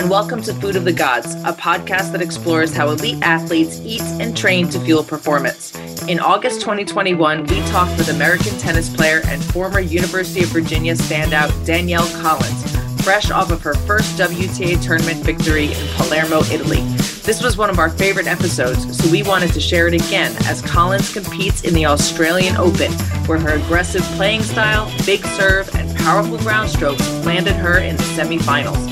and welcome to Food of the Gods, a podcast that explores how elite athletes eat and train to fuel performance. In August 2021, we talked with American tennis player and former University of Virginia standout Danielle Collins, fresh off of her first WTA tournament victory in Palermo, Italy. This was one of our favorite episodes, so we wanted to share it again as Collins competes in the Australian Open, where her aggressive playing style, big serve, and powerful ground strokes landed her in the semifinals.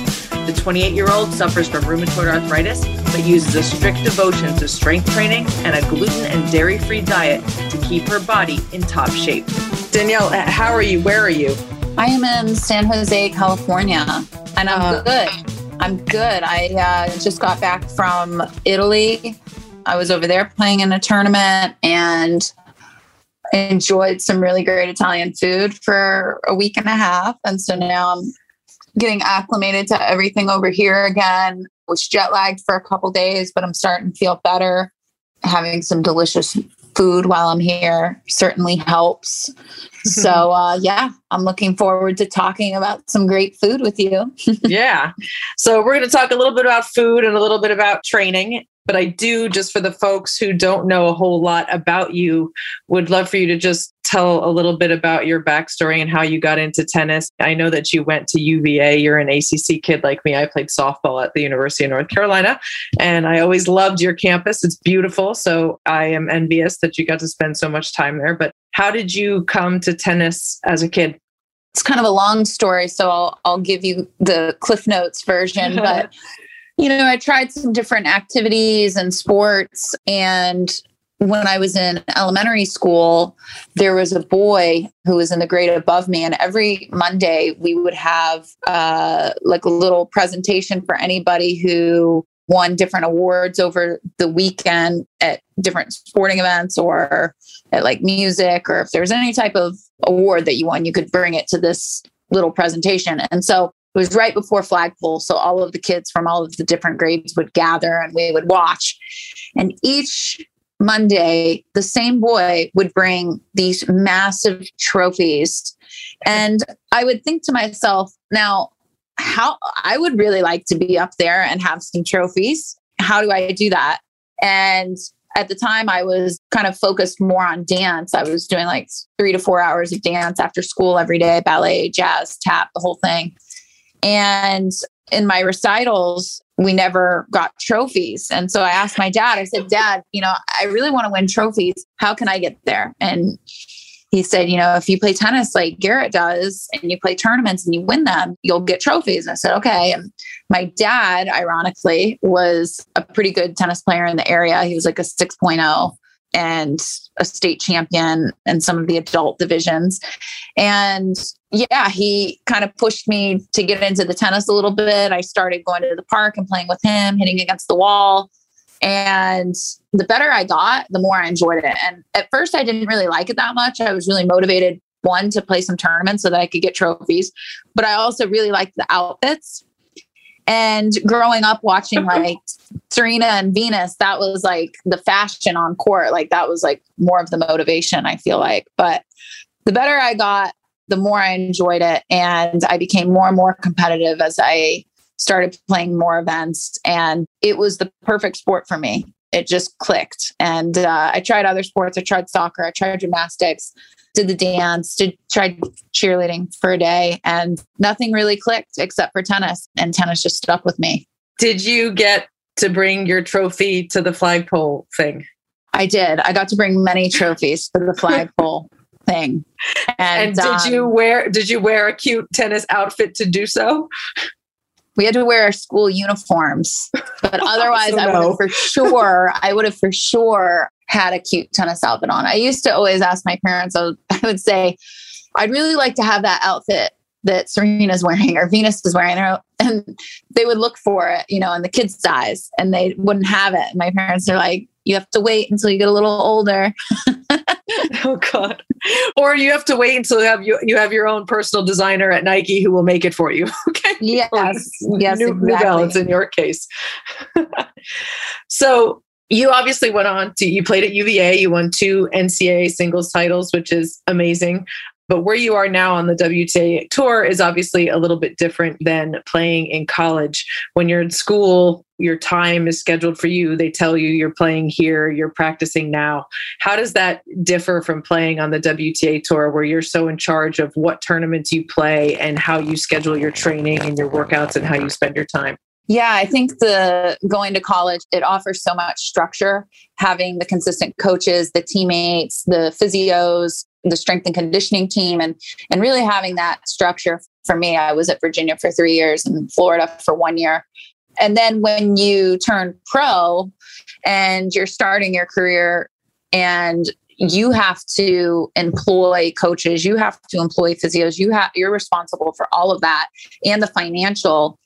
The 28 year old suffers from rheumatoid arthritis, but uses a strict devotion to strength training and a gluten and dairy free diet to keep her body in top shape. Danielle, how are you? Where are you? I am in San Jose, California, and I'm uh, good. I'm good. I uh, just got back from Italy. I was over there playing in a tournament and enjoyed some really great Italian food for a week and a half. And so now I'm getting acclimated to everything over here again. Was jet lagged for a couple days, but I'm starting to feel better. Having some delicious food while I'm here certainly helps. so, uh, yeah, I'm looking forward to talking about some great food with you. yeah. So, we're going to talk a little bit about food and a little bit about training. But I do, just for the folks who don't know a whole lot about you, would love for you to just tell a little bit about your backstory and how you got into tennis. I know that you went to UVA. You're an ACC kid like me. I played softball at the University of North Carolina, and I always loved your campus. It's beautiful. So I am envious that you got to spend so much time there. But how did you come to tennis as a kid? It's kind of a long story, so I'll I'll give you the Cliff Notes version, but you know, I tried some different activities and sports and when I was in elementary school, there was a boy who was in the grade above me, and every Monday we would have uh, like a little presentation for anybody who won different awards over the weekend at different sporting events or at like music, or if there was any type of award that you won, you could bring it to this little presentation. And so it was right before flagpole so all of the kids from all of the different grades would gather and we would watch and each monday the same boy would bring these massive trophies and i would think to myself now how i would really like to be up there and have some trophies how do i do that and at the time I was kind of focused more on dance. I was doing like three to four hours of dance after school every day, ballet, jazz, tap, the whole thing. And in my recitals, we never got trophies. And so I asked my dad, I said, Dad, you know, I really want to win trophies. How can I get there? And he said, you know, if you play tennis like Garrett does and you play tournaments and you win them, you'll get trophies. And I said, okay. And my dad, ironically, was a pretty good tennis player in the area. He was like a 6.0 and a state champion in some of the adult divisions. And yeah, he kind of pushed me to get into the tennis a little bit. I started going to the park and playing with him, hitting against the wall. And the better I got, the more I enjoyed it. And at first, I didn't really like it that much. I was really motivated, one, to play some tournaments so that I could get trophies, but I also really liked the outfits. And growing up watching like Serena and Venus, that was like the fashion on court. Like that was like more of the motivation, I feel like. But the better I got, the more I enjoyed it. And I became more and more competitive as I started playing more events. And it was the perfect sport for me. It just clicked. And uh, I tried other sports. I tried soccer. I tried gymnastics, did the dance, did tried cheerleading for a day, and nothing really clicked except for tennis. And tennis just stuck with me. Did you get to bring your trophy to the flagpole thing? I did. I got to bring many trophies to the flagpole thing. And, and did um, you wear did you wear a cute tennis outfit to do so? We had to wear our school uniforms, but otherwise, so I would have for sure, I would have for sure had a cute tennis outfit on. I used to always ask my parents, I would, I would say, I'd really like to have that outfit that Serena's wearing or Venus is wearing. And they would look for it, you know, in the kids' size and they wouldn't have it. My parents are like, you have to wait until you get a little older. oh God. Or you have to wait until you have you, you have your own personal designer at Nike who will make it for you. okay. Yes. yes. New, exactly. New Balance in your case. so you obviously went on to you played at UVA, you won two NCAA singles titles, which is amazing. But where you are now on the WTA tour is obviously a little bit different than playing in college. When you're in school, your time is scheduled for you. They tell you you're playing here, you're practicing now. How does that differ from playing on the WTA tour where you're so in charge of what tournaments you play and how you schedule your training and your workouts and how you spend your time? Yeah, I think the going to college it offers so much structure. Having the consistent coaches, the teammates, the physios, the strength and conditioning team, and and really having that structure. For me, I was at Virginia for three years and Florida for one year. And then when you turn pro and you're starting your career and you have to employ coaches, you have to employ physios, you have you're responsible for all of that and the financial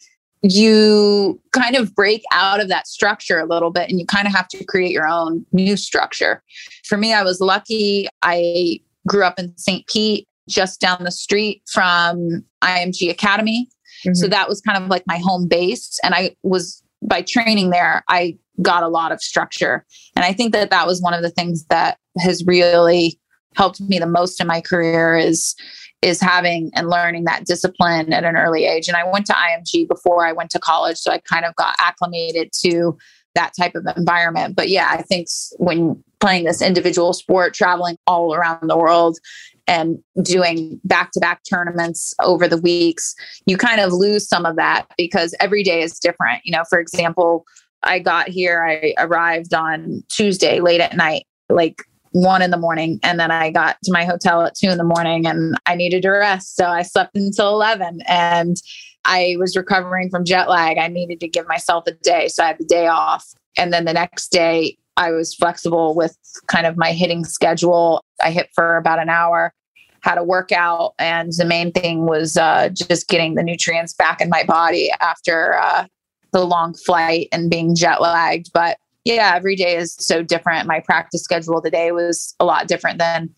you kind of break out of that structure a little bit and you kind of have to create your own new structure. For me, I was lucky. I grew up in St. Pete, just down the street from IMG Academy. Mm-hmm. So that was kind of like my home base. And I was, by training there, I got a lot of structure. And I think that that was one of the things that has really helped me the most in my career is is having and learning that discipline at an early age. And I went to IMG before I went to college, so I kind of got acclimated to that type of environment. But yeah, I think when playing this individual sport, traveling all around the world, and doing back to back tournaments over the weeks, you kind of lose some of that because every day is different. You know, for example, I got here, I arrived on Tuesday late at night, like one in the morning. And then I got to my hotel at two in the morning and I needed to rest. So I slept until 11 and I was recovering from jet lag. I needed to give myself a day. So I had the day off. And then the next day, I was flexible with kind of my hitting schedule. I hit for about an hour, had a workout. And the main thing was uh, just getting the nutrients back in my body after uh, the long flight and being jet lagged. But yeah, every day is so different. My practice schedule today was a lot different than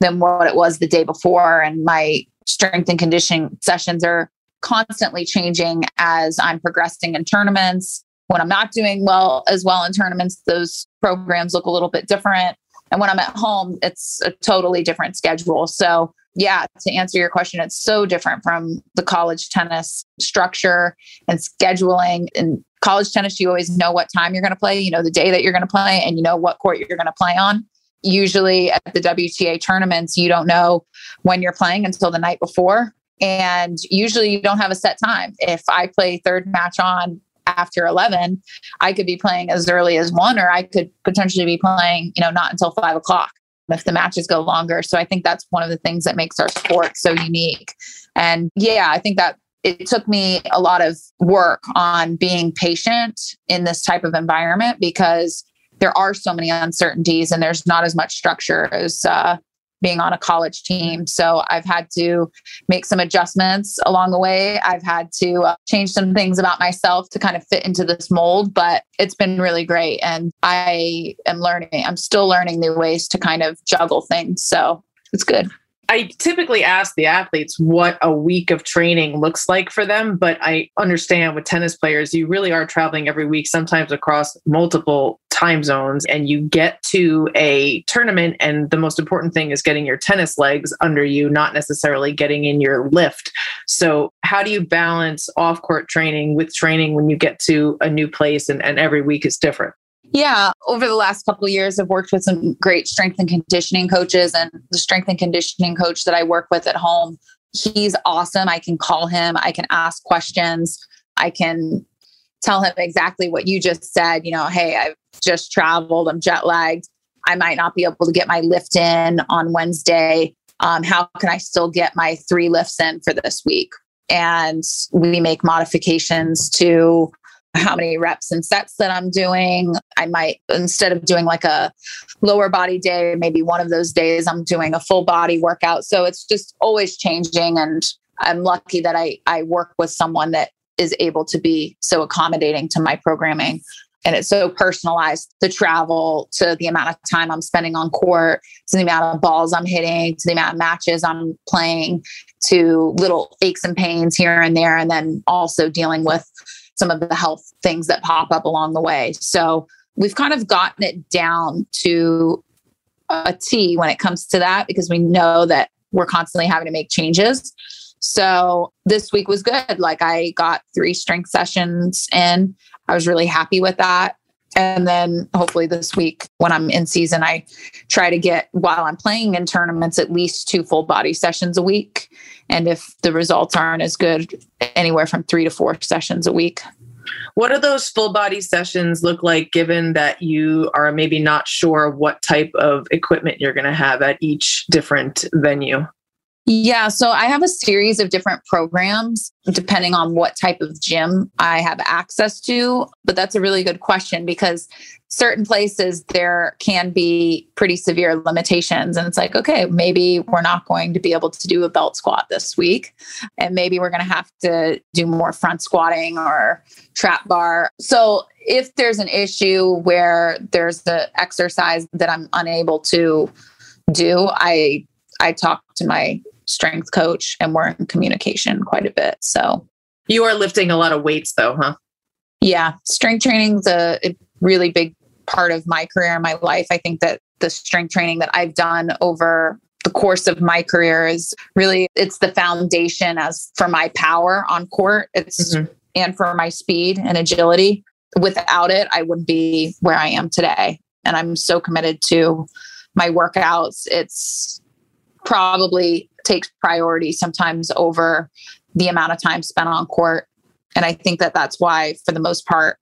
than what it was the day before and my strength and conditioning sessions are constantly changing as I'm progressing in tournaments. When I'm not doing well as well in tournaments, those programs look a little bit different. And when I'm at home, it's a totally different schedule. So, yeah, to answer your question, it's so different from the college tennis structure and scheduling In college tennis, you always know what time you're going to play, you know, the day that you're going to play, and you know what court you're going to play on. Usually at the WTA tournaments, you don't know when you're playing until the night before. And usually you don't have a set time. If I play third match on after 11, I could be playing as early as one, or I could potentially be playing, you know, not until five o'clock if the matches go longer. So I think that's one of the things that makes our sport so unique. And yeah, I think that it took me a lot of work on being patient in this type of environment because there are so many uncertainties and there's not as much structure as uh, being on a college team. So I've had to make some adjustments along the way. I've had to uh, change some things about myself to kind of fit into this mold, but it's been really great. And I am learning, I'm still learning new ways to kind of juggle things. So it's good. I typically ask the athletes what a week of training looks like for them, but I understand with tennis players, you really are traveling every week, sometimes across multiple time zones, and you get to a tournament. And the most important thing is getting your tennis legs under you, not necessarily getting in your lift. So, how do you balance off court training with training when you get to a new place and, and every week is different? Yeah, over the last couple of years, I've worked with some great strength and conditioning coaches, and the strength and conditioning coach that I work with at home, he's awesome. I can call him, I can ask questions, I can tell him exactly what you just said. You know, hey, I've just traveled, I'm jet lagged, I might not be able to get my lift in on Wednesday. Um, how can I still get my three lifts in for this week? And we make modifications to how many reps and sets that I'm doing. I might, instead of doing like a lower body day, maybe one of those days I'm doing a full body workout. So it's just always changing. And I'm lucky that I, I work with someone that is able to be so accommodating to my programming. And it's so personalized the travel to the amount of time I'm spending on court, to the amount of balls I'm hitting, to the amount of matches I'm playing, to little aches and pains here and there. And then also dealing with some of the health things that pop up along the way. So we've kind of gotten it down to a T when it comes to that because we know that we're constantly having to make changes. So this week was good. Like I got three strength sessions in. I was really happy with that. And then hopefully this week when I'm in season, I try to get while I'm playing in tournaments at least two full body sessions a week. And if the results aren't as good, anywhere from three to four sessions a week. What do those full body sessions look like given that you are maybe not sure what type of equipment you're going to have at each different venue? Yeah, so I have a series of different programs depending on what type of gym I have access to. But that's a really good question because certain places there can be pretty severe limitations. And it's like, okay, maybe we're not going to be able to do a belt squat this week. And maybe we're going to have to do more front squatting or trap bar. So if there's an issue where there's the exercise that I'm unable to do, I I talk to my strength coach and we're in communication quite a bit. So you are lifting a lot of weights though, huh? Yeah. Strength training is a, really big part of my career and my life. I think that the strength training that I've done over the course of my career is really it's the foundation as for my power on court. It's mm-hmm. and for my speed and agility. Without it, I wouldn't be where I am today. And I'm so committed to my workouts. It's probably takes priority sometimes over the amount of time spent on court. And I think that that's why, for the most part,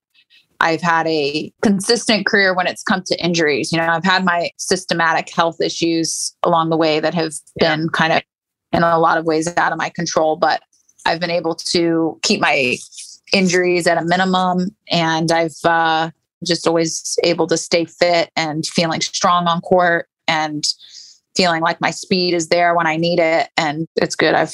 I've had a consistent career when it's come to injuries. You know, I've had my systematic health issues along the way that have yeah. been kind of in a lot of ways out of my control, but I've been able to keep my injuries at a minimum. And I've uh, just always able to stay fit and feeling strong on court and feeling like my speed is there when I need it. And it's good. I've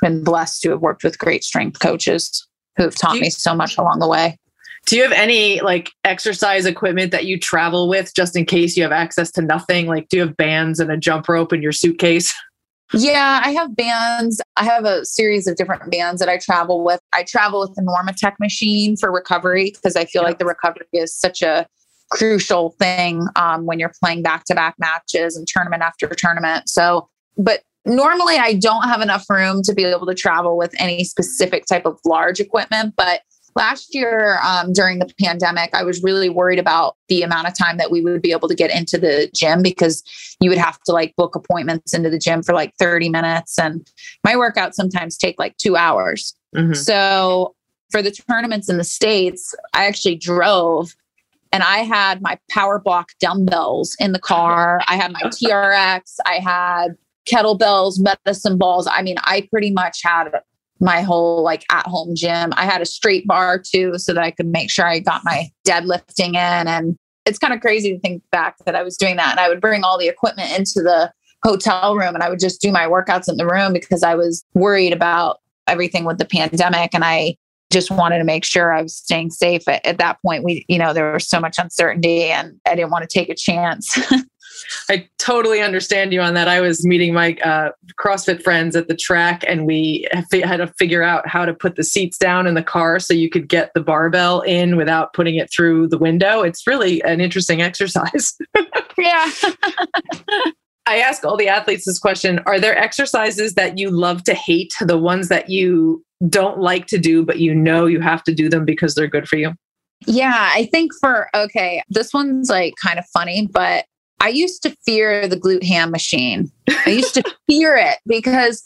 been blessed to have worked with great strength coaches who have taught you, me so much along the way. Do you have any like exercise equipment that you travel with just in case you have access to nothing? Like, do you have bands and a jump rope in your suitcase? Yeah, I have bands. I have a series of different bands that I travel with. I travel with the Normatec machine for recovery because I feel like the recovery is such a crucial thing um, when you're playing back to back matches and tournament after tournament. So, but normally I don't have enough room to be able to travel with any specific type of large equipment. But last year um, during the pandemic, I was really worried about the amount of time that we would be able to get into the gym because you would have to like book appointments into the gym for like 30 minutes. And my workouts sometimes take like two hours. Mm-hmm. So for the tournaments in the States, I actually drove and I had my power block dumbbells in the car. I had my TRX. I had kettlebells, medicine balls. I mean, I pretty much had my whole like at home gym. I had a straight bar too, so that I could make sure I got my deadlifting in. And it's kind of crazy to think back that I was doing that. And I would bring all the equipment into the hotel room and I would just do my workouts in the room because I was worried about everything with the pandemic. And I just wanted to make sure I was staying safe. At, at, that point, we, you know, there was so much uncertainty and I didn't want to take a chance. I totally understand you on that. I was meeting my uh, CrossFit friends at the track and we had to figure out how to put the seats down in the car so you could get the barbell in without putting it through the window. It's really an interesting exercise. yeah. I ask all the athletes this question Are there exercises that you love to hate, the ones that you don't like to do, but you know you have to do them because they're good for you? Yeah, I think for, okay, this one's like kind of funny, but I used to fear the glute ham machine. I used to fear it because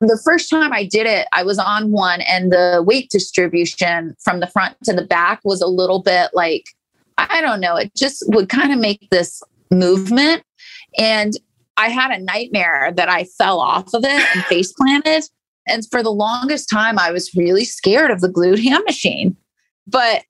the first time I did it, I was on one and the weight distribution from the front to the back was a little bit like, I don't know, it just would kind of make this movement. And I had a nightmare that I fell off of it and face planted. And for the longest time, I was really scared of the glute ham machine. But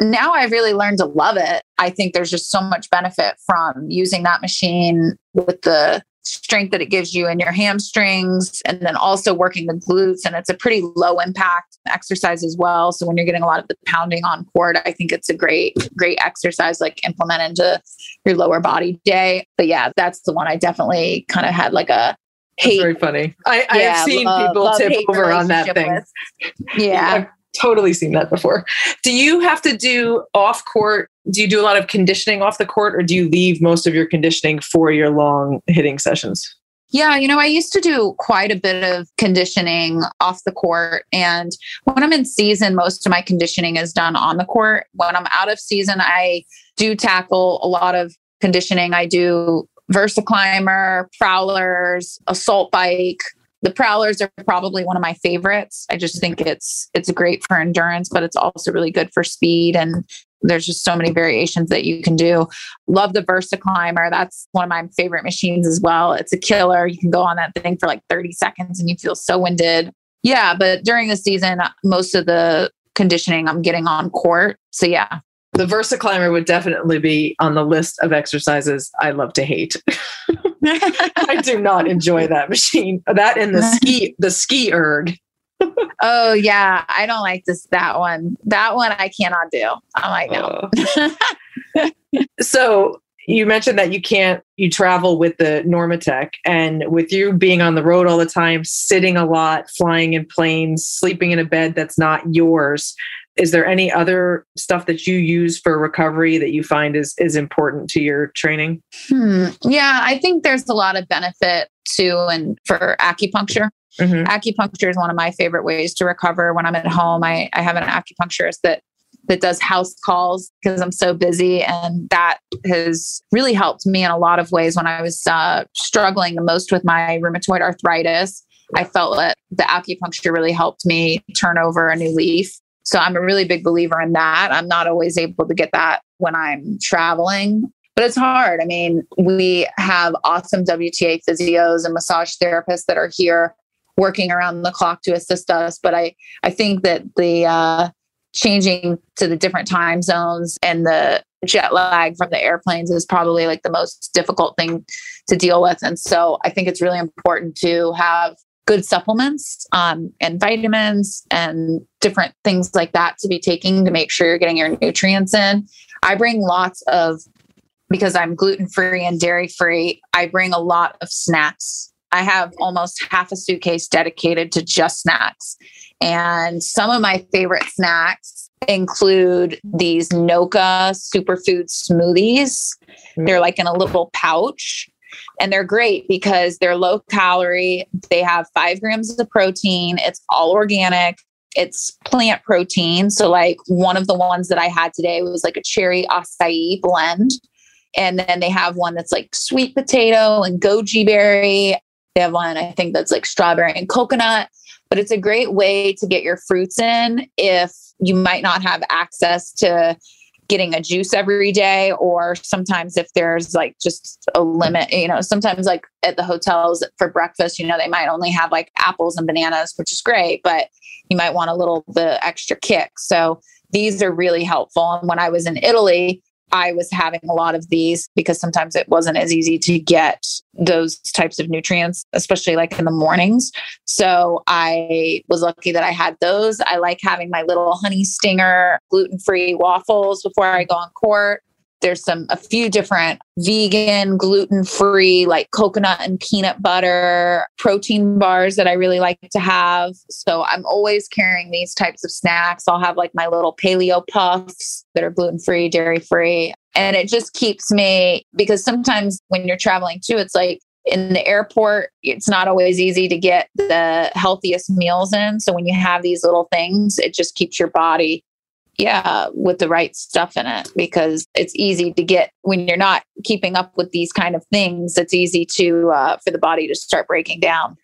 now I've really learned to love it. I think there's just so much benefit from using that machine with the strength that it gives you in your hamstrings and then also working the glutes. And it's a pretty low impact exercise as well. So when you're getting a lot of the pounding on court, I think it's a great, great exercise, like implement into your lower body day. But yeah, that's the one I definitely kind of had like a hate. That's very funny. I, I have seen love, people love, tip over on that thing. With. Yeah. I've totally seen that before. Do you have to do off court? Do you do a lot of conditioning off the court or do you leave most of your conditioning for your long hitting sessions? Yeah, you know, I used to do quite a bit of conditioning off the court. And when I'm in season, most of my conditioning is done on the court. When I'm out of season, I do tackle a lot of conditioning. I do VersaClimber, prowlers, assault bike. The prowlers are probably one of my favorites. I just think it's it's great for endurance, but it's also really good for speed and there's just so many variations that you can do. Love the Versa Climber. That's one of my favorite machines as well. It's a killer. You can go on that thing for like 30 seconds and you feel so winded. Yeah, but during the season, most of the conditioning I'm getting on court. So yeah. The Versa Climber would definitely be on the list of exercises I love to hate. I do not enjoy that machine. That and the ski the ski erg oh yeah, I don't like this that one. That one I cannot do. I'm like no. Uh, so you mentioned that you can't you travel with the Normatec and with you being on the road all the time, sitting a lot, flying in planes, sleeping in a bed that's not yours. Is there any other stuff that you use for recovery that you find is is important to your training? Hmm. Yeah, I think there's a lot of benefit to and for acupuncture. Mm-hmm. Acupuncture is one of my favorite ways to recover when I'm at home. I, I have an acupuncturist that that does house calls because I'm so busy. And that has really helped me in a lot of ways when I was uh, struggling the most with my rheumatoid arthritis. I felt that the acupuncture really helped me turn over a new leaf. So I'm a really big believer in that. I'm not always able to get that when I'm traveling, but it's hard. I mean, we have awesome WTA physios and massage therapists that are here working around the clock to assist us. But I, I think that the uh, changing to the different time zones and the jet lag from the airplanes is probably like the most difficult thing to deal with. And so I think it's really important to have good supplements um, and vitamins and different things like that to be taking to make sure you're getting your nutrients in. I bring lots of, because I'm gluten free and dairy free, I bring a lot of snacks I have almost half a suitcase dedicated to just snacks. And some of my favorite snacks include these Noka superfood smoothies. They're like in a little pouch and they're great because they're low calorie. They have five grams of protein. It's all organic. It's plant protein. So, like one of the ones that I had today was like a cherry acai blend. And then they have one that's like sweet potato and goji berry. They have one, I think that's like strawberry and coconut, but it's a great way to get your fruits in if you might not have access to getting a juice every day or sometimes if there's like just a limit you know sometimes like at the hotels for breakfast you know they might only have like apples and bananas which is great but you might want a little bit extra kick. So these are really helpful. And when i was in italy I was having a lot of these because sometimes it wasn't as easy to get those types of nutrients, especially like in the mornings. So I was lucky that I had those. I like having my little honey stinger gluten free waffles before I go on court. There's some a few different vegan, gluten-free like coconut and peanut butter protein bars that I really like to have. So I'm always carrying these types of snacks. I'll have like my little paleo puffs that are gluten-free, dairy-free, and it just keeps me because sometimes when you're traveling too it's like in the airport, it's not always easy to get the healthiest meals in. So when you have these little things, it just keeps your body yeah, with the right stuff in it because it's easy to get when you're not keeping up with these kind of things. It's easy to uh, for the body to start breaking down.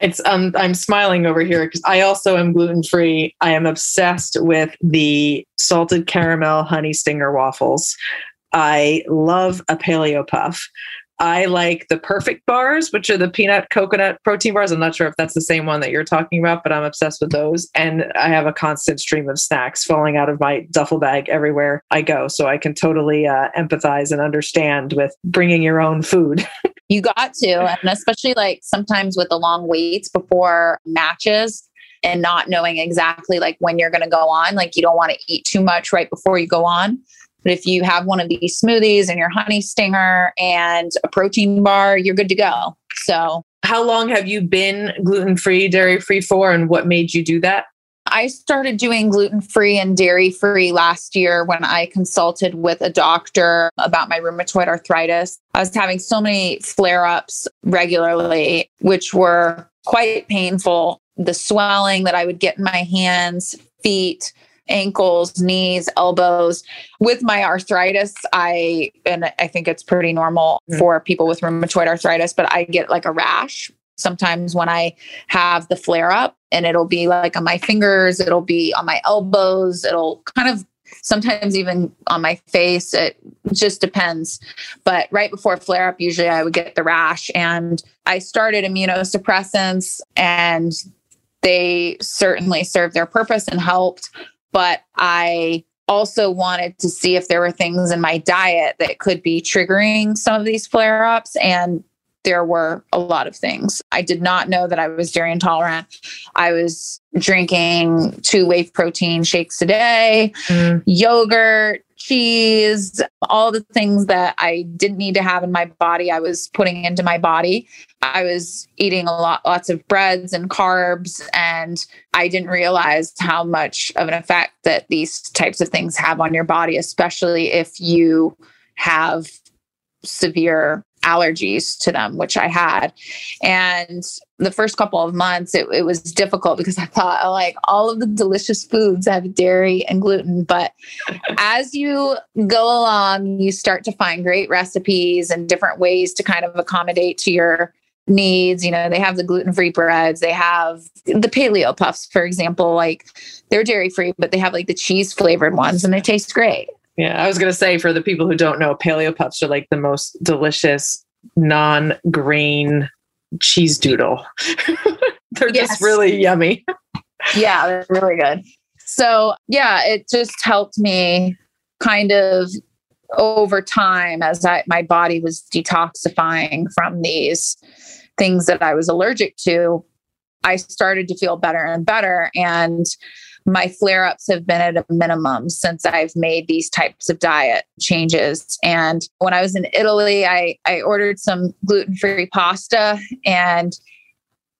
It's um I'm smiling over here because I also am gluten free. I am obsessed with the salted caramel honey stinger waffles. I love a paleo puff. I like the perfect bars, which are the peanut coconut protein bars. I'm not sure if that's the same one that you're talking about, but I'm obsessed with those. And I have a constant stream of snacks falling out of my duffel bag everywhere I go. So I can totally uh, empathize and understand with bringing your own food. you got to. And especially like sometimes with the long waits before matches, and not knowing exactly like when you're going to go on like you don't want to eat too much right before you go on but if you have one of these smoothies and your honey stinger and a protein bar, you're good to go. So, how long have you been gluten free, dairy free for, and what made you do that? I started doing gluten free and dairy free last year when I consulted with a doctor about my rheumatoid arthritis. I was having so many flare ups regularly, which were quite painful. The swelling that I would get in my hands, feet, ankles, knees, elbows. With my arthritis, I, and I think it's pretty normal mm-hmm. for people with rheumatoid arthritis, but I get like a rash sometimes when I have the flare up and it'll be like on my fingers, it'll be on my elbows, it'll kind of sometimes even on my face. It just depends. But right before flare up, usually I would get the rash. And I started immunosuppressants and they certainly served their purpose and helped. But I also wanted to see if there were things in my diet that could be triggering some of these flare ups. And there were a lot of things. I did not know that I was dairy intolerant. I was drinking two whey protein shakes a day, mm. yogurt, cheese, all the things that I didn't need to have in my body, I was putting into my body. I was eating a lot, lots of breads and carbs, and I didn't realize how much of an effect that these types of things have on your body, especially if you have severe allergies to them, which I had. And the first couple of months, it, it was difficult because I thought, like, all of the delicious foods have dairy and gluten. But as you go along, you start to find great recipes and different ways to kind of accommodate to your needs. You know, they have the gluten free breads, they have the paleo puffs, for example, like they're dairy free, but they have like the cheese flavored ones and they taste great. Yeah, I was going to say for the people who don't know, paleo puffs are like the most delicious non grain cheese doodle. they're yes. just really yummy. yeah, they're really good. So, yeah, it just helped me kind of over time as I, my body was detoxifying from these things that I was allergic to. I started to feel better and better. And my flare ups have been at a minimum since I've made these types of diet changes. And when I was in Italy, I, I ordered some gluten free pasta and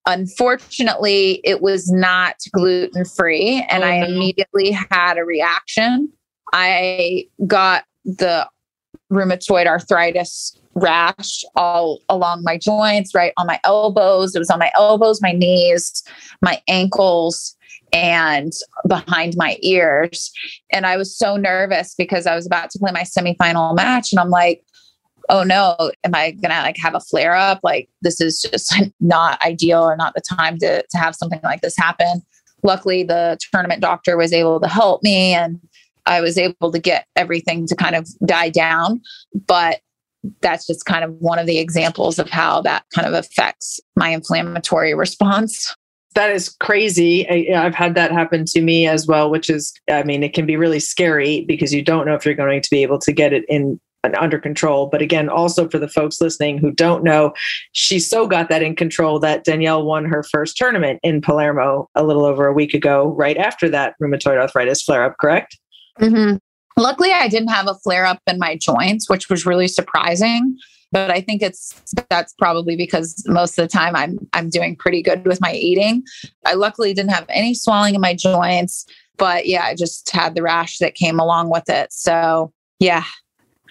unfortunately it was not gluten free and oh, i immediately had a reaction. I got the rheumatoid arthritis rash all along my joints right on my elbows. It was on my elbows my knees my ankles and behind my ears. And I was so nervous because I was about to play my semifinal match. And I'm like, oh no, am I gonna like have a flare up? Like this is just not ideal or not the time to, to have something like this happen. Luckily, the tournament doctor was able to help me and I was able to get everything to kind of die down. But that's just kind of one of the examples of how that kind of affects my inflammatory response that is crazy. I, have had that happen to me as well, which is, I mean, it can be really scary because you don't know if you're going to be able to get it in under control. But again, also for the folks listening who don't know, she so got that in control that Danielle won her first tournament in Palermo a little over a week ago, right after that rheumatoid arthritis flare up, correct? Mm-hmm. Luckily, I didn't have a flare up in my joints, which was really surprising but I think it's that's probably because most of the time I'm I'm doing pretty good with my eating. I luckily didn't have any swelling in my joints, but yeah, I just had the rash that came along with it. So yeah,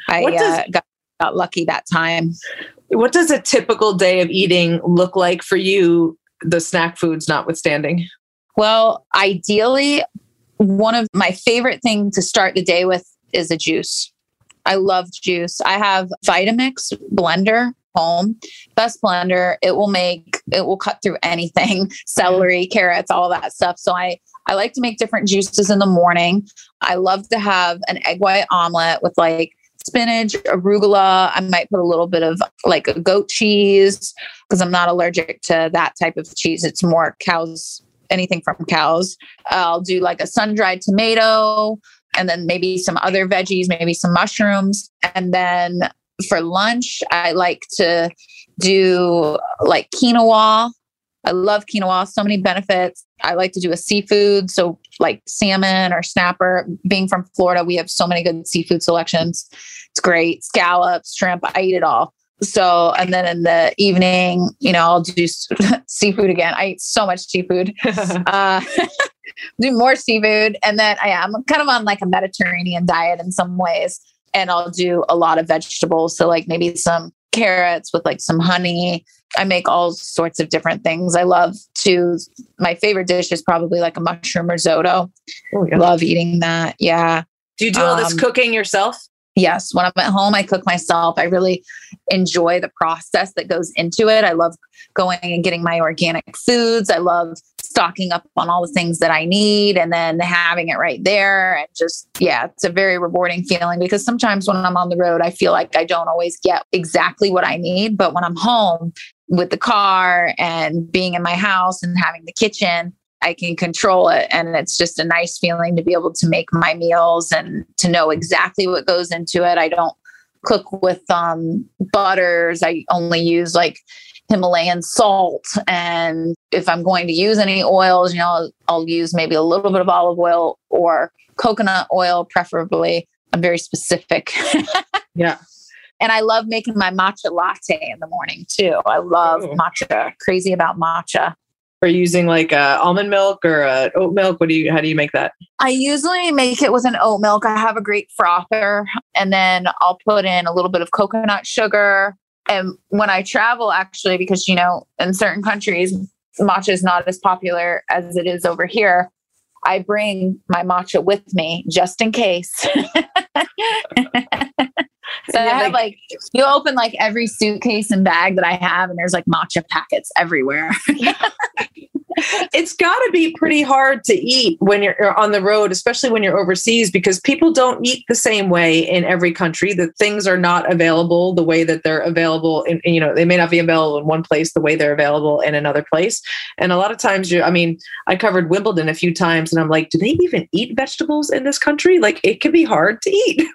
I does, uh, got, got lucky that time. What does a typical day of eating look like for you? The snack foods notwithstanding. Well, ideally, one of my favorite things to start the day with is a juice. I love juice. I have Vitamix blender home, best blender. It will make it will cut through anything, celery, mm-hmm. carrots, all that stuff. So I I like to make different juices in the morning. I love to have an egg white omelet with like spinach, arugula. I might put a little bit of like a goat cheese because I'm not allergic to that type of cheese. It's more cows, anything from cows. I'll do like a sun dried tomato, and then maybe some other veggies, maybe some mushrooms. And then for lunch, I like to do like quinoa. I love quinoa, so many benefits. I like to do a seafood, so like salmon or snapper. Being from Florida, we have so many good seafood selections. It's great. Scallops, shrimp, I eat it all. So, and then in the evening, you know, I'll do seafood again. I eat so much seafood. uh, do more seafood. And then I am kind of on like a Mediterranean diet in some ways. And I'll do a lot of vegetables. So, like maybe some carrots with like some honey. I make all sorts of different things. I love to, my favorite dish is probably like a mushroom risotto. Oh, yeah. Love eating that. Yeah. Do you do all this um, cooking yourself? Yes. When I'm at home, I cook myself. I really enjoy the process that goes into it. I love going and getting my organic foods. I love stocking up on all the things that I need and then having it right there. And just, yeah, it's a very rewarding feeling because sometimes when I'm on the road, I feel like I don't always get exactly what I need. But when I'm home with the car and being in my house and having the kitchen, I can control it. And it's just a nice feeling to be able to make my meals and to know exactly what goes into it. I don't cook with um, butters. I only use like Himalayan salt. And if I'm going to use any oils, you know, I'll, I'll use maybe a little bit of olive oil or coconut oil, preferably. I'm very specific. yeah. And I love making my matcha latte in the morning too. I love oh. matcha, crazy about matcha are using like uh, almond milk or uh, oat milk? What do you? How do you make that? I usually make it with an oat milk. I have a great frother, and then I'll put in a little bit of coconut sugar. And when I travel, actually, because you know, in certain countries, matcha is not as popular as it is over here. I bring my matcha with me just in case. so I have like you open like every suitcase and bag that I have, and there's like matcha packets everywhere. it's got to be pretty hard to eat when you're on the road, especially when you're overseas, because people don't eat the same way in every country. That things are not available the way that they're available. In you know, they may not be available in one place the way they're available in another place. And a lot of times, you, I mean, I covered Wimbledon a few times, and I'm like, do they even eat vegetables in this country? Like, it can be hard to eat.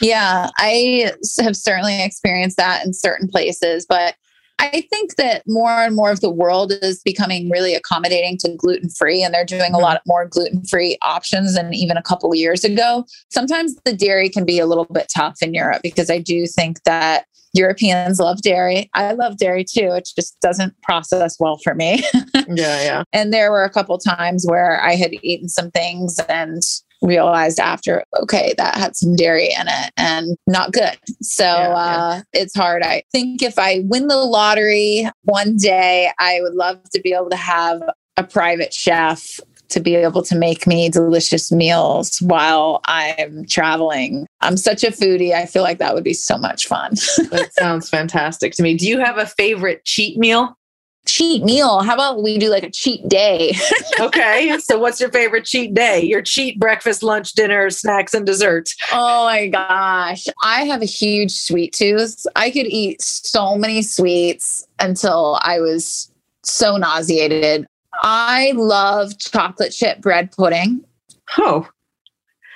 Yeah, I have certainly experienced that in certain places, but I think that more and more of the world is becoming really accommodating to gluten free, and they're doing a mm-hmm. lot more gluten free options than even a couple years ago. Sometimes the dairy can be a little bit tough in Europe because I do think that Europeans love dairy. I love dairy too. It just doesn't process well for me. yeah, yeah. And there were a couple times where I had eaten some things and realized after, okay, that had some dairy in it and not good. So yeah, uh, yeah. it's hard. I think if I win the lottery one day, I would love to be able to have a private chef to be able to make me delicious meals while I'm traveling. I'm such a foodie. I feel like that would be so much fun. that sounds fantastic to me. Do you have a favorite cheat meal? Cheat meal. How about we do like a cheat day? okay. So, what's your favorite cheat day? Your cheat breakfast, lunch, dinner, snacks, and desserts. Oh my gosh. I have a huge sweet tooth. I could eat so many sweets until I was so nauseated. I love chocolate chip bread pudding. Oh,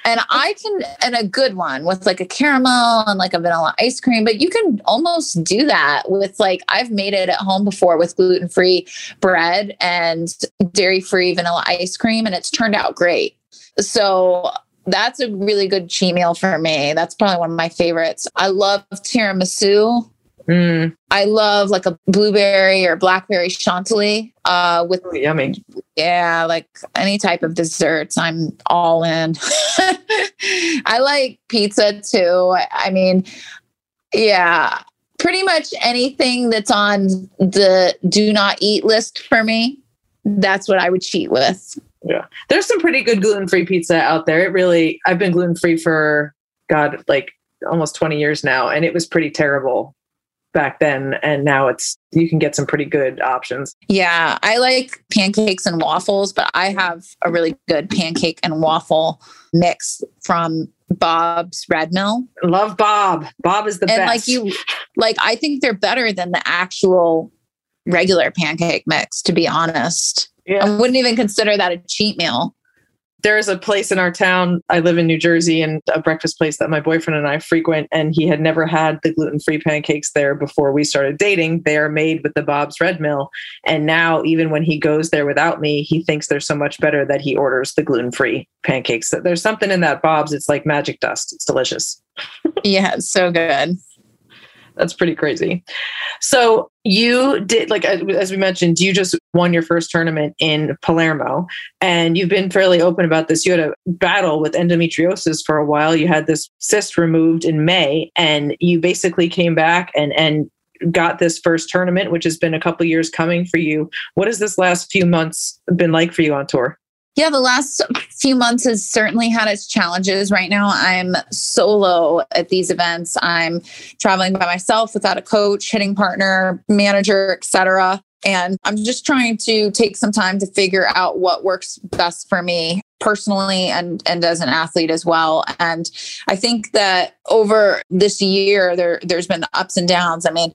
and I can, and a good one with like a caramel and like a vanilla ice cream, but you can almost do that with like, I've made it at home before with gluten free bread and dairy free vanilla ice cream, and it's turned out great. So that's a really good cheat meal for me. That's probably one of my favorites. I love tiramisu. Mm. I love like a blueberry or blackberry chantilly uh, with oh, yummy. Yeah, like any type of desserts, I'm all in. I like pizza too. I mean, yeah, pretty much anything that's on the do not eat list for me, that's what I would cheat with. Yeah. There's some pretty good gluten free pizza out there. It really, I've been gluten free for, God, like almost 20 years now, and it was pretty terrible back then and now it's you can get some pretty good options. Yeah i like pancakes and waffles but i have a really good pancake and waffle mix from bob's red mill. Love bob. Bob is the and best. like you like i think they're better than the actual regular pancake mix to be honest. Yeah. i wouldn't even consider that a cheat meal there's a place in our town. I live in New Jersey and a breakfast place that my boyfriend and I frequent. And he had never had the gluten free pancakes there before we started dating. They are made with the Bob's Red Mill. And now, even when he goes there without me, he thinks they're so much better that he orders the gluten free pancakes. There's something in that Bob's. It's like magic dust. It's delicious. yeah, it's so good. That's pretty crazy. So you did like as we mentioned, you just won your first tournament in Palermo, and you've been fairly open about this. You had a battle with endometriosis for a while. You had this cyst removed in May, and you basically came back and and got this first tournament, which has been a couple years coming for you. What has this last few months been like for you on tour? Yeah, the last few months has certainly had its challenges. Right now, I'm solo at these events. I'm traveling by myself without a coach, hitting partner, manager, etc. And I'm just trying to take some time to figure out what works best for me personally and and as an athlete as well. And i think that over this year there there's been ups and downs. I mean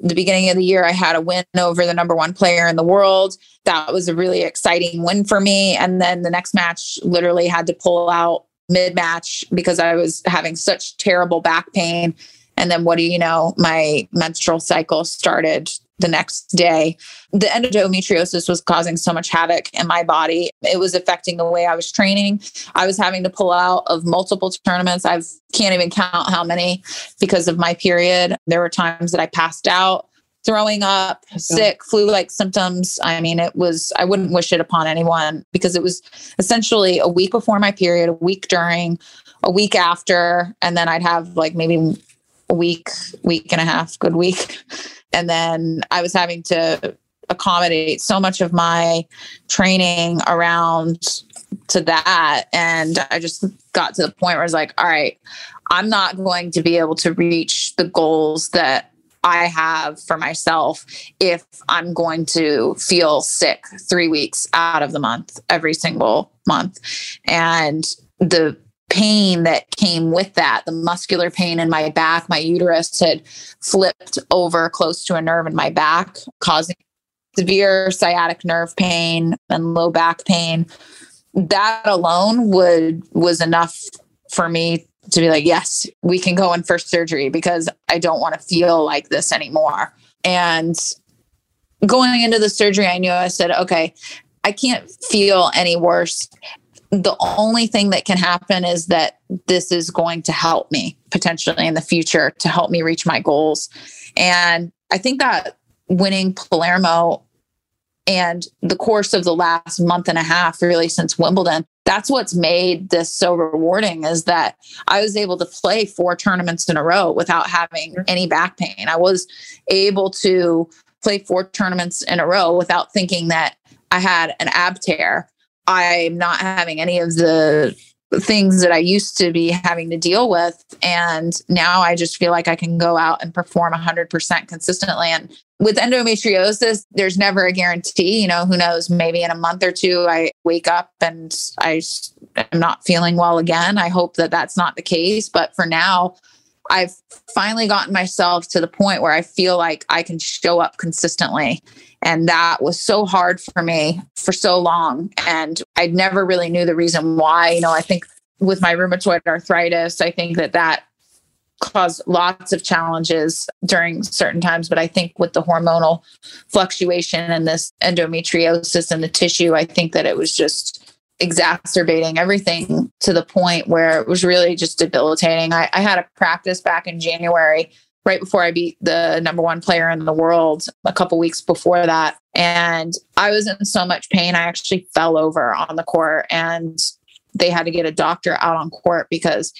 the beginning of the year i had a win over the number one player in the world. That was a really exciting win for me. And then the next match literally had to pull out mid match because i was having such terrible back pain and then what do you know my menstrual cycle started the next day. The endometriosis was causing so much havoc in my body. It was affecting the way I was training. I was having to pull out of multiple tournaments. I can't even count how many because of my period. There were times that I passed out, throwing up, oh, sick, flu like symptoms. I mean, it was, I wouldn't wish it upon anyone because it was essentially a week before my period, a week during, a week after, and then I'd have like maybe week, week and a half, good week and then I was having to accommodate so much of my training around to that. And I just got to the point where I was like, all right, I'm not going to be able to reach the goals that I have for myself if I'm going to feel sick three weeks out of the month, every single month. And the pain that came with that. The muscular pain in my back my uterus had flipped over close to a nerve in my back causing severe sciatic nerve pain and low back pain. That alone would was enough for me to be like yes we can go in for surgery because i don't want to feel like this anymore. And going into the surgery i knew i said okay i can't feel any worse the only thing that can happen is that this is going to help me potentially in the future to help me reach my goals. And I think that winning Palermo and the course of the last month and a half, really since Wimbledon, that's what's made this so rewarding is that I was able to play four tournaments in a row without having any back pain. I was able to play four tournaments in a row without thinking that I had an ab tear I'm not having any of the things that I used to be having to deal with. And now I just feel like I can go out and perform 100% consistently. And with endometriosis, there's never a guarantee. You know, who knows? Maybe in a month or two, I wake up and I am not feeling well again. I hope that that's not the case. But for now, I've finally gotten myself to the point where I feel like I can show up consistently. And that was so hard for me for so long. And I never really knew the reason why. You know, I think with my rheumatoid arthritis, I think that that caused lots of challenges during certain times. But I think with the hormonal fluctuation and this endometriosis in the tissue, I think that it was just exacerbating everything to the point where it was really just debilitating. I, I had a practice back in January, right before I beat the number one player in the world, a couple weeks before that. And I was in so much pain, I actually fell over on the court and they had to get a doctor out on court because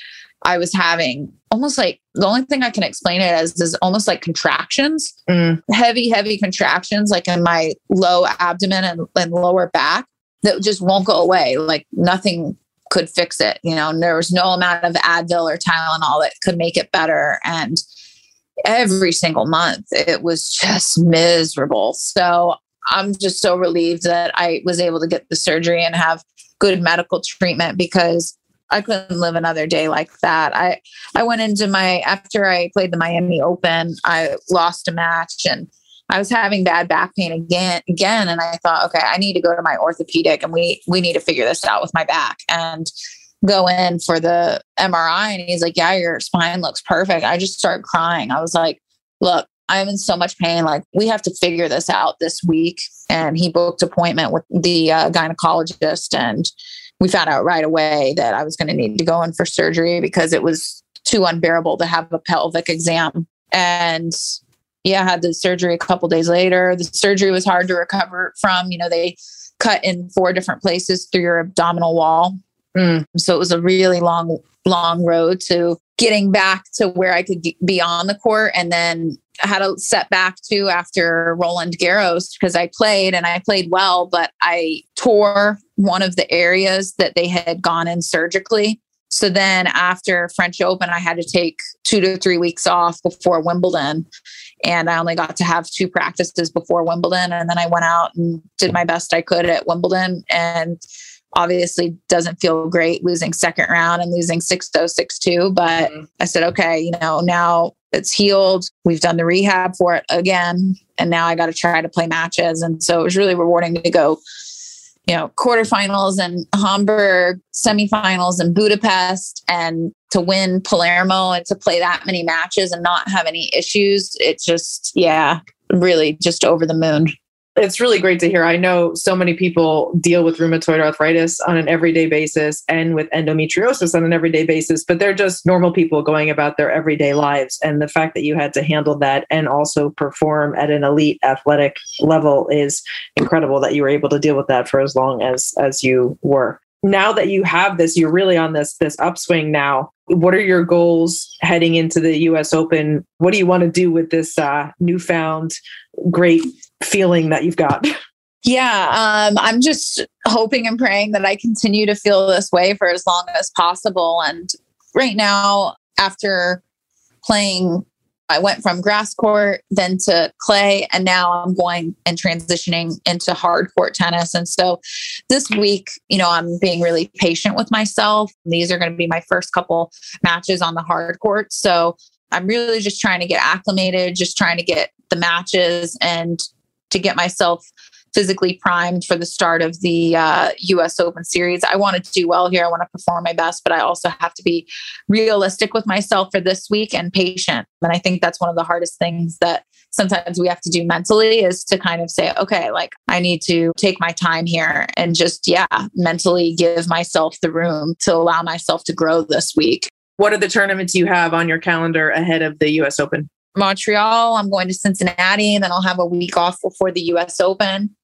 I was having almost like the only thing I can explain it as is almost like contractions, mm. heavy, heavy contractions, like in my low abdomen and, and lower back that just won't go away. Like nothing could fix it. You know, there was no amount of Advil or Tylenol that could make it better. And every single month, it was just miserable. So I'm just so relieved that I was able to get the surgery and have good medical treatment because I couldn't live another day like that. I I went into my after I played the Miami Open, I lost a match and I was having bad back pain again, again, and I thought, okay, I need to go to my orthopedic, and we we need to figure this out with my back and go in for the MRI. And he's like, yeah, your spine looks perfect. I just started crying. I was like, look, I'm in so much pain. Like we have to figure this out this week. And he booked appointment with the uh, gynecologist, and we found out right away that I was going to need to go in for surgery because it was too unbearable to have a pelvic exam And yeah, I had the surgery a couple days later. The surgery was hard to recover from. You know, they cut in four different places through your abdominal wall. Mm. So it was a really long, long road to getting back to where I could be on the court. And then I had a setback too after Roland Garros because I played and I played well, but I tore one of the areas that they had gone in surgically. So then after French Open, I had to take two to three weeks off before Wimbledon. And I only got to have two practices before Wimbledon. And then I went out and did my best I could at Wimbledon. And obviously doesn't feel great losing second round and losing 6 0 6 2. But mm-hmm. I said, okay, you know, now it's healed. We've done the rehab for it again. And now I got to try to play matches. And so it was really rewarding to go you know, quarterfinals in Hamburg, semifinals in Budapest, and to win Palermo and to play that many matches and not have any issues. It's just, yeah, really just over the moon it's really great to hear. I know so many people deal with rheumatoid arthritis on an everyday basis and with endometriosis on an everyday basis, but they're just normal people going about their everyday lives. And the fact that you had to handle that and also perform at an elite athletic level is incredible that you were able to deal with that for as long as as you were. Now that you have this, you're really on this this upswing now. What are your goals heading into the US Open? What do you want to do with this uh, newfound great feeling that you've got? Yeah, um, I'm just hoping and praying that I continue to feel this way for as long as possible. And right now, after playing, I went from grass court then to clay, and now I'm going and transitioning into hard court tennis. And so this week, you know, I'm being really patient with myself. These are going to be my first couple matches on the hard court. So I'm really just trying to get acclimated, just trying to get the matches and to get myself physically primed for the start of the uh, US Open series. I want to do well here. I want to perform my best, but I also have to be realistic with myself for this week and patient. And I think that's one of the hardest things that sometimes we have to do mentally is to kind of say, okay, like I need to take my time here and just, yeah, mentally give myself the room to allow myself to grow this week. What are the tournaments you have on your calendar ahead of the US Open? Montreal. I'm going to Cincinnati, and then I'll have a week off before the US Open.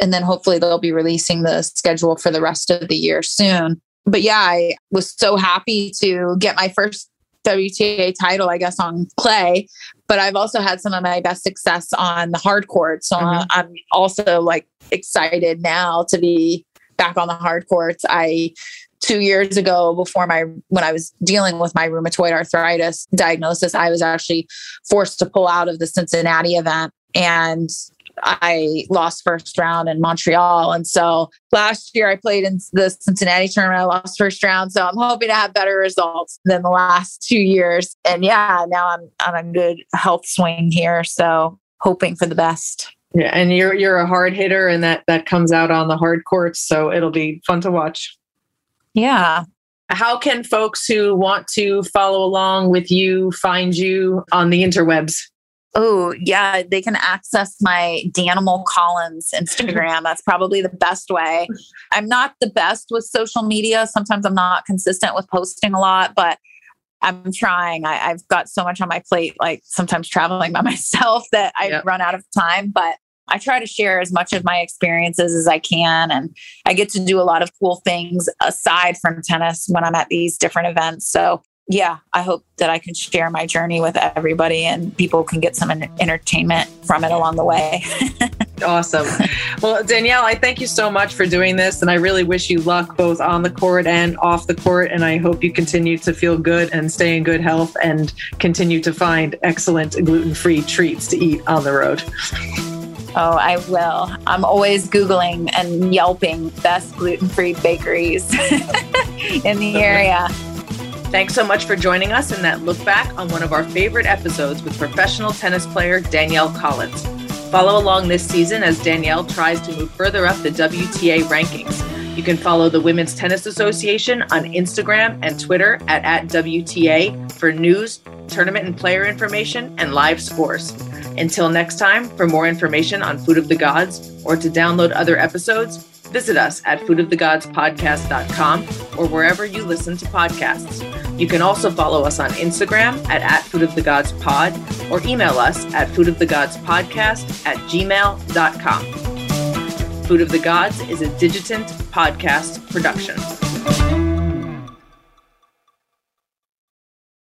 And then hopefully they'll be releasing the schedule for the rest of the year soon. But yeah, I was so happy to get my first WTA title, I guess, on clay. But I've also had some of my best success on the hard court. So mm-hmm. I'm also like excited now to be back on the hard courts. I two years ago before my when i was dealing with my rheumatoid arthritis diagnosis i was actually forced to pull out of the cincinnati event and I lost first round in Montreal. And so last year I played in the Cincinnati tournament. I lost first round. So I'm hoping to have better results than the last two years. And yeah, now I'm on a good health swing here. So hoping for the best. Yeah, and you're you're a hard hitter and that that comes out on the hard courts. So it'll be fun to watch. Yeah. How can folks who want to follow along with you find you on the interwebs? Oh, yeah, they can access my Danimal Collins Instagram. That's probably the best way. I'm not the best with social media. Sometimes I'm not consistent with posting a lot, but I'm trying. I, have got so much on my plate, like sometimes traveling by myself, that I yep. run out of time. But I try to share as much of my experiences as I can. And I get to do a lot of cool things aside from tennis when I'm at these different events. So, yeah, I hope that I can share my journey with everybody and people can get some entertainment from it along the way. awesome. Well, Danielle, I thank you so much for doing this. And I really wish you luck both on the court and off the court. And I hope you continue to feel good and stay in good health and continue to find excellent gluten free treats to eat on the road. Oh, I will. I'm always Googling and Yelping best gluten free bakeries in the area. Thanks so much for joining us in that look back on one of our favorite episodes with professional tennis player Danielle Collins. Follow along this season as Danielle tries to move further up the WTA rankings. You can follow the Women's Tennis Association on Instagram and Twitter at, at WTA for news, tournament and player information, and live scores. Until next time, for more information on Food of the Gods or to download other episodes, Visit us at foodofthegodspodcast.com or wherever you listen to podcasts. You can also follow us on Instagram at, at foodofthegodspod or email us at foodofthegodspodcast at gmail.com. Food of the Gods is a Digitant podcast production.